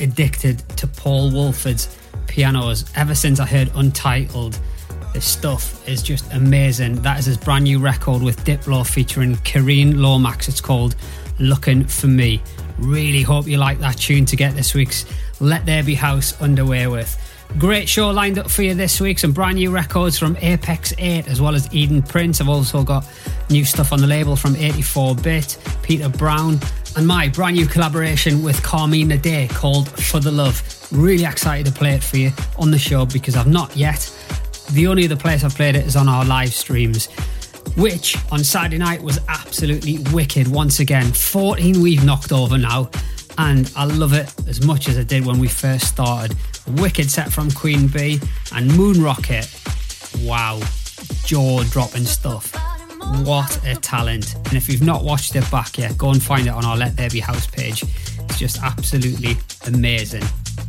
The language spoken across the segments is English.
Addicted to Paul Woolford's pianos ever since I heard Untitled The stuff is just amazing. That is his brand new record with Diplo featuring Kareen Lomax. It's called Looking for Me. Really hope you like that tune to get this week's Let There Be House underway with. Great show lined up for you this week. Some brand new records from Apex 8 as well as Eden Prince. I've also got new stuff on the label from 84 Bit, Peter Brown, and my brand new collaboration with Carmina Day called For the Love. Really excited to play it for you on the show because I've not yet. The only other place I've played it is on our live streams, which on Saturday night was absolutely wicked once again. 14 we've knocked over now, and I love it as much as I did when we first started. Wicked set from Queen Bee and Moon Rocket. Wow, jaw dropping stuff. What a talent. And if you've not watched it back yet, go and find it on our Let There Be House page. It's just absolutely amazing.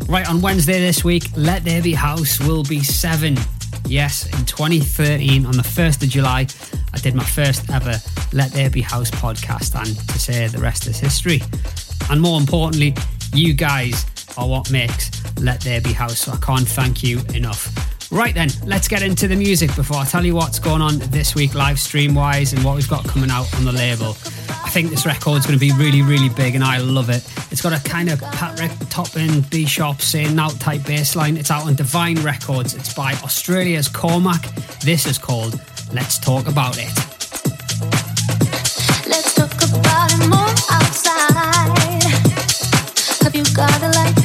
Right, on Wednesday this week, Let There Be House will be seven. Yes, in 2013, on the 1st of July, I did my first ever Let There Be House podcast, and to say the rest is history. And more importantly, you guys are what makes Let There Be House, so I can't thank you enough. Right then, let's get into the music before I tell you what's going on this week, live stream wise, and what we've got coming out on the label. I think this record's going to be really, really big, and I love it. It's got a kind of Patrick Topping, Be Sharp Say Nowt type bass line. It's out on Divine Records. It's by Australia's Cormac. This is called Let's Talk About It. Let's talk about it more outside. Have you got a light?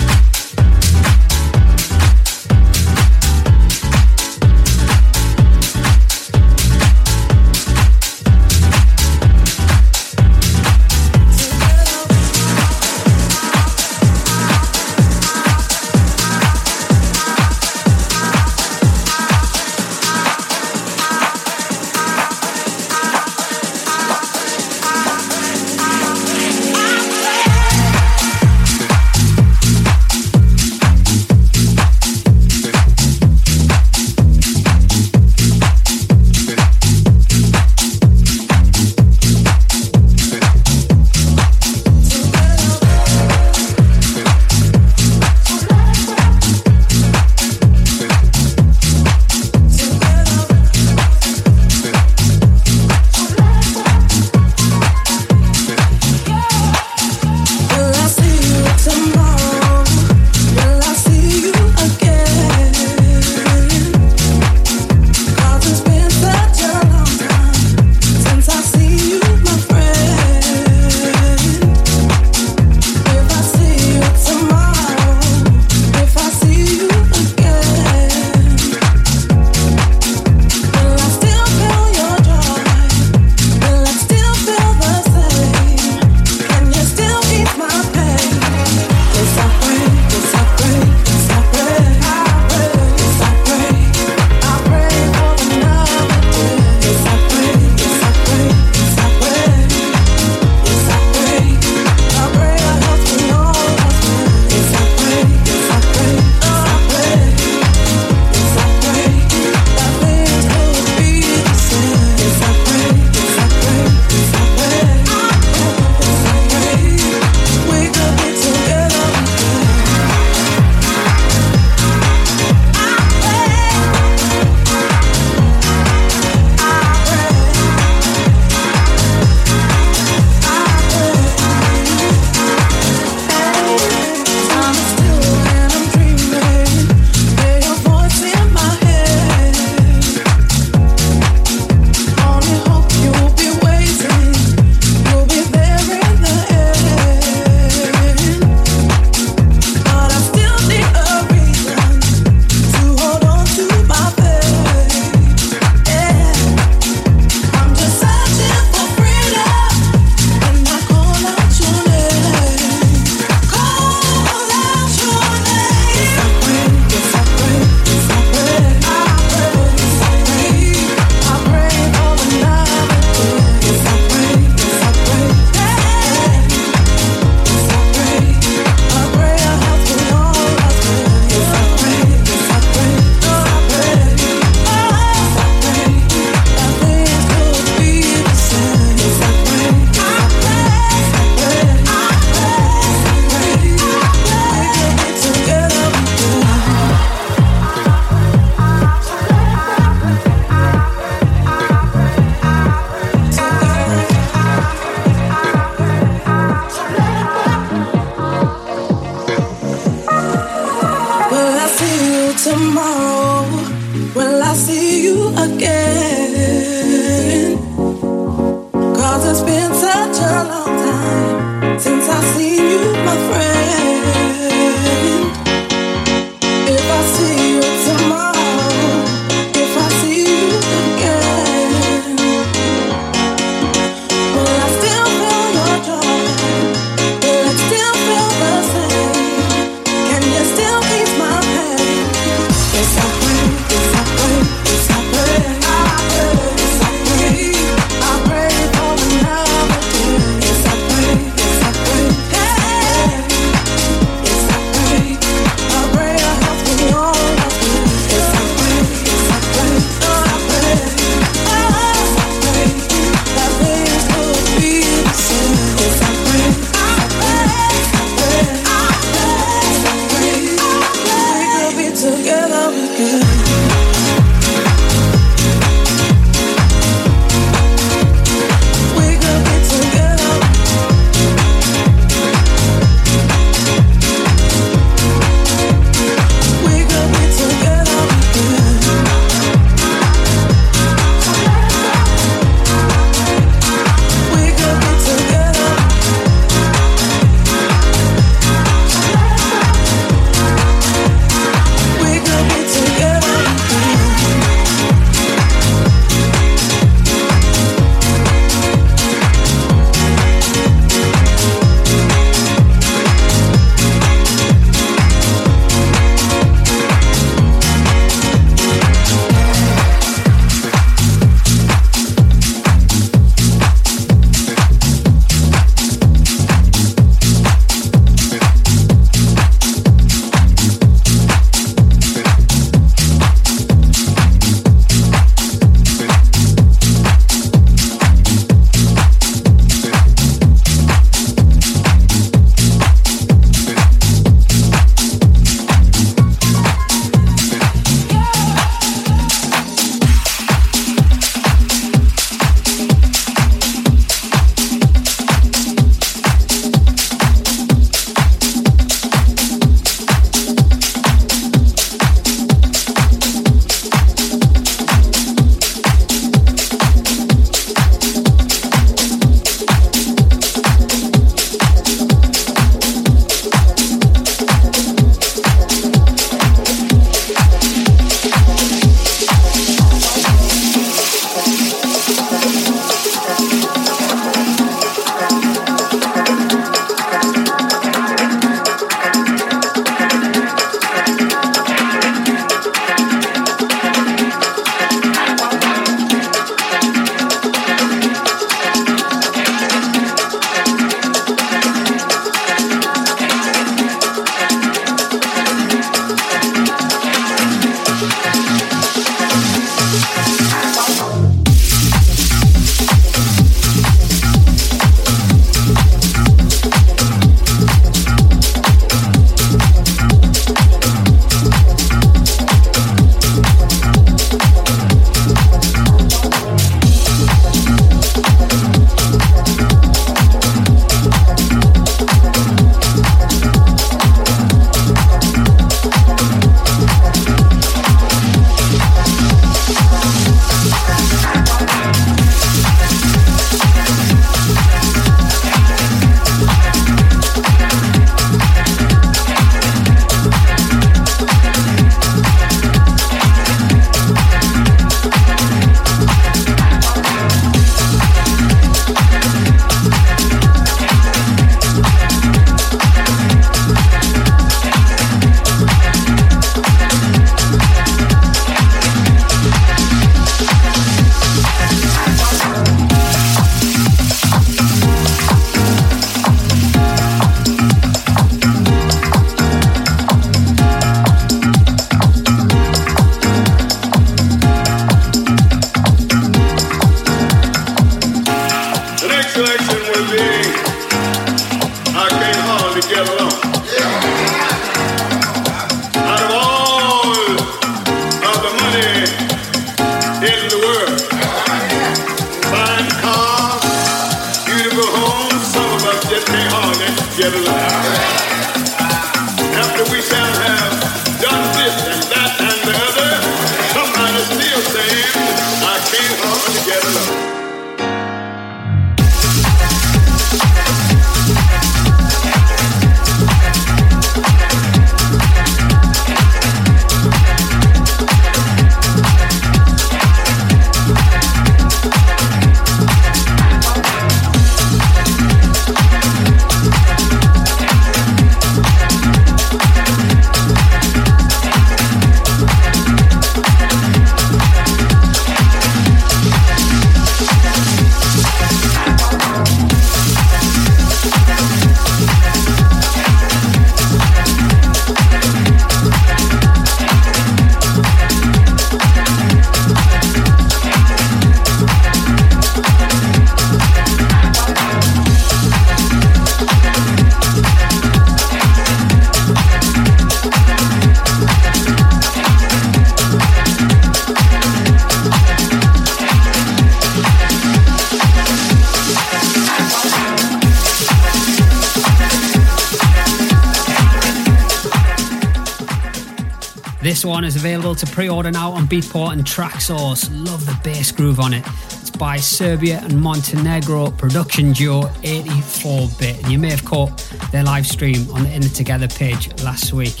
One is available to pre order now on Beatport and Traxsource. Love the bass groove on it. It's by Serbia and Montenegro production duo 84 Bit. And you may have caught their live stream on the In It Together page last week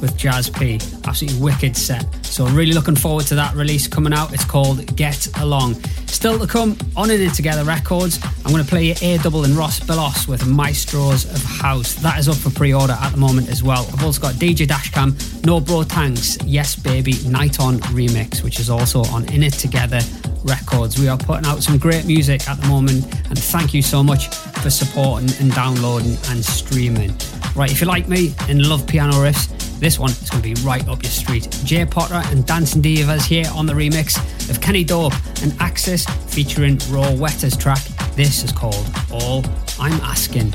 with Jazz P. Absolutely wicked set. So, really looking forward to that release coming out. It's called Get Along. Still to come on In It Together Records, I'm going to play you A Double and Ross Belos with Maestros of House. That is up for pre order at the moment as well. I've also got DJ Dashcam, No Bro Tanks, Yes Baby, Night On remix, which is also on In It Together Records. We are putting out some great music at the moment, and thank you so much for supporting and downloading and streaming. Right, if you like me and love piano riffs, this one is going to be right up your street. Jay Potter and Dancing Divas here on the remix of Kenny Dope and Axis featuring Raw Wetters track. This is called All I'm Asking.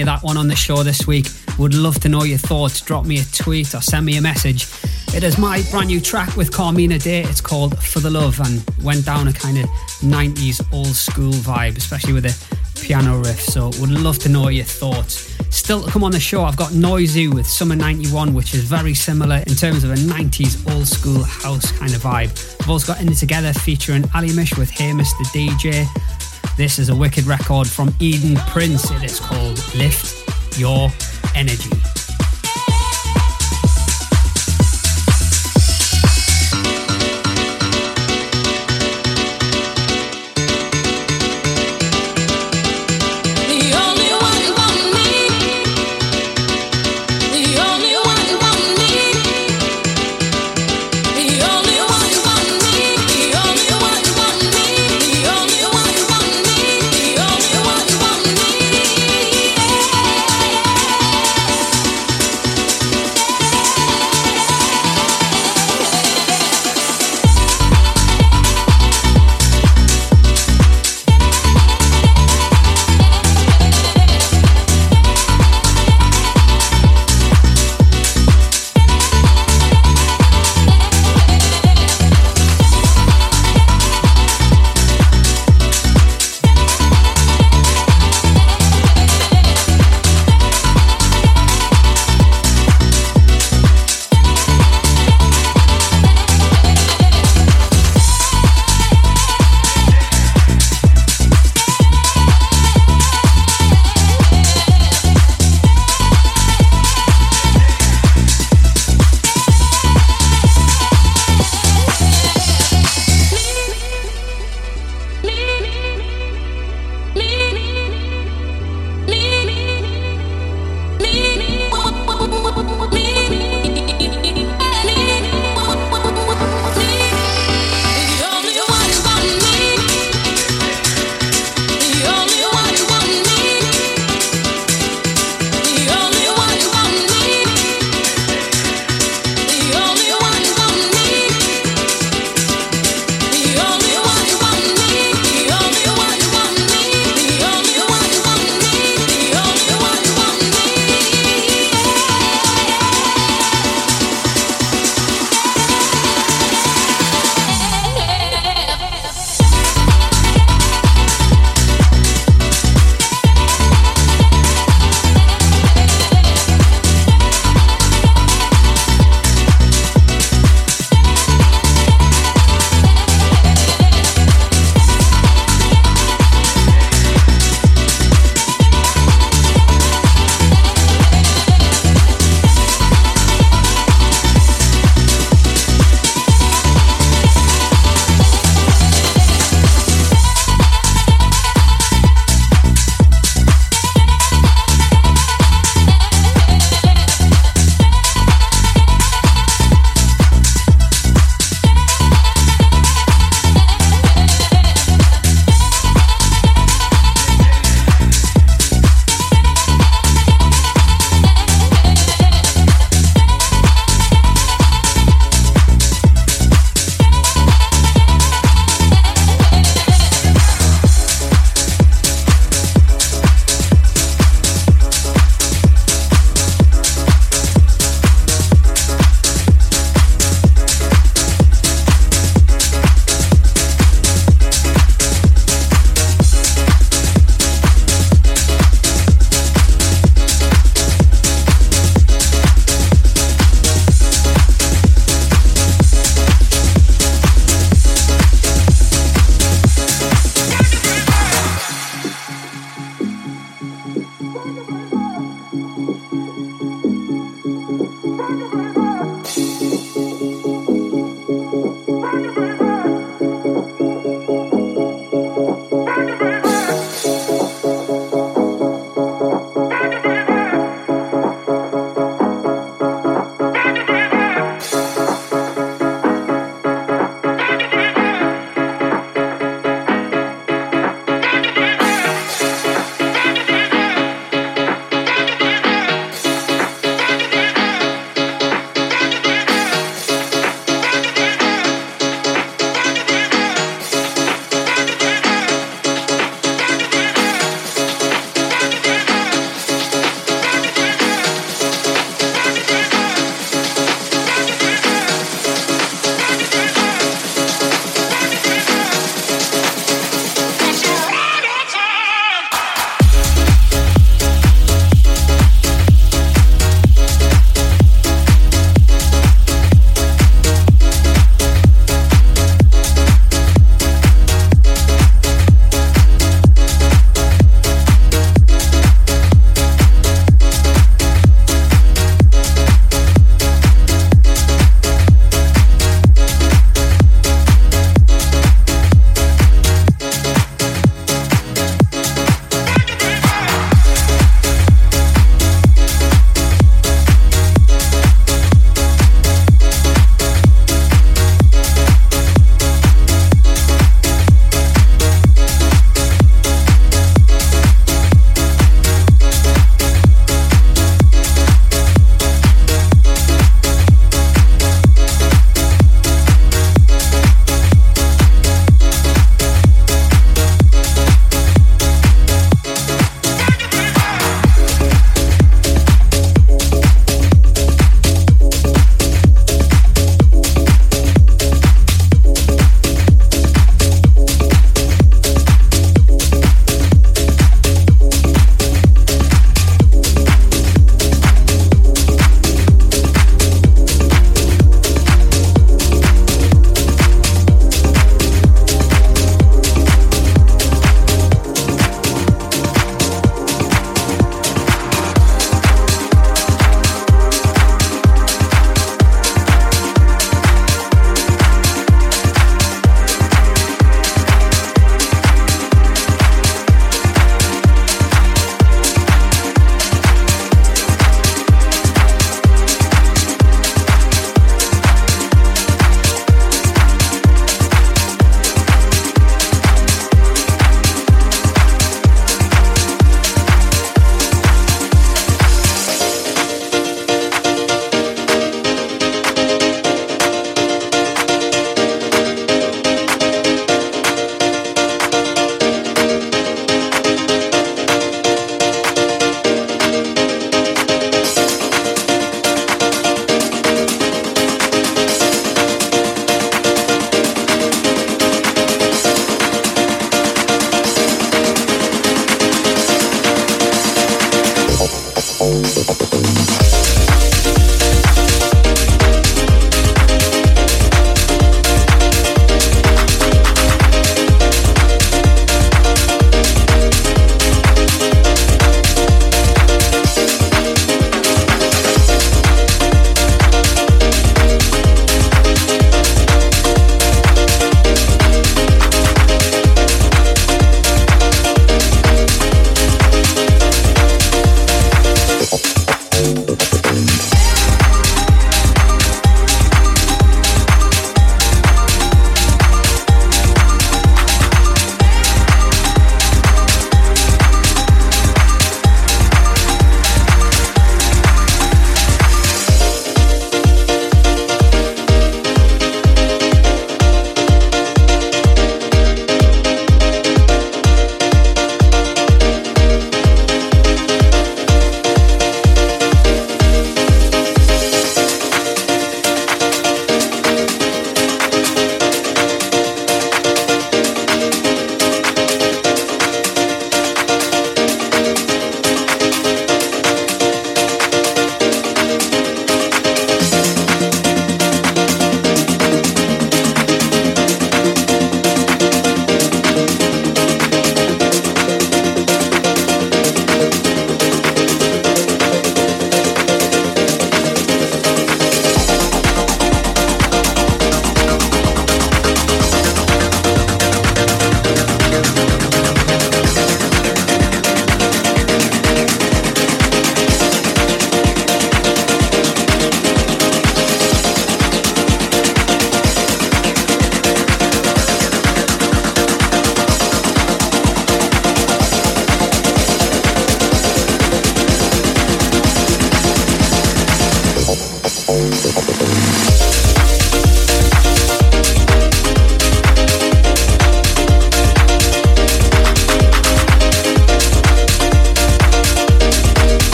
You that one on the show this week. Would love to know your thoughts. Drop me a tweet or send me a message. It is my brand new track with Carmina Day. It's called For the Love and went down a kind of 90s old school vibe, especially with the piano riff. So would love to know your thoughts. Still to come on the show, I've got Noizu with Summer 91, which is very similar in terms of a 90s old school house kind of vibe. I've also got In It Together featuring Ali Mish with Hey Mr. DJ. This is a wicked record from Eden Prince. It is called Lift Your Energy.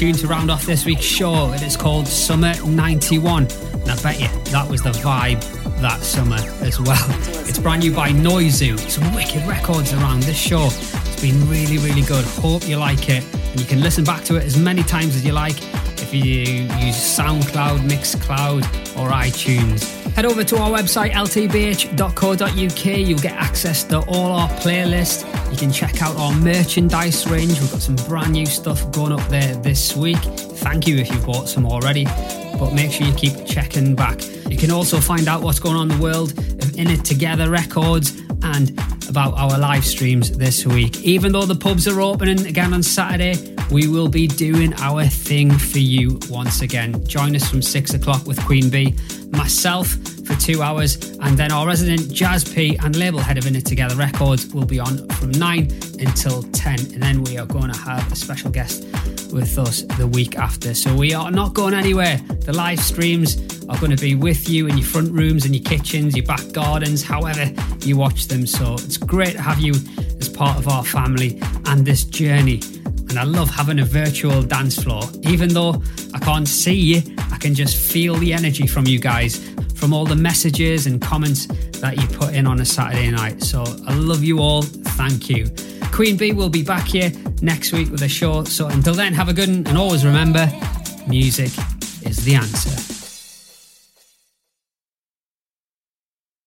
Tune to round off this week's show. and It is called Summer 91. And I bet you that was the vibe that summer as well. It's brand new by Noizu. Some wicked records around this show. It's been really, really good. Hope you like it. And you can listen back to it as many times as you like if you use SoundCloud, Mixcloud, or iTunes. Head over to our website, ltbh.co.uk. You'll get access to all our playlists. You can check out our merchandise range. We've got some brand new stuff going up there this week. Thank you if you've bought some already, but make sure you keep checking back. You can also find out what's going on in the world of In It Together Records and about our live streams this week. Even though the pubs are opening again on Saturday, we will be doing our thing for you once again. Join us from six o'clock with Queen Bee, myself for two hours, and then our resident Jazz P and label head of In It Together Records will be on from nine until 10. And then we are going to have a special guest with us the week after. So we are not going anywhere. The live streams are going to be with you in your front rooms, in your kitchens, your back gardens, however you watch them. So it's great to have you as part of our family and this journey. And I love having a virtual dance floor. Even though I can't see you, I can just feel the energy from you guys, from all the messages and comments that you put in on a Saturday night. So I love you all. Thank you. Queen Bee will be back here next week with a show. So until then, have a good one. And always remember music is the answer.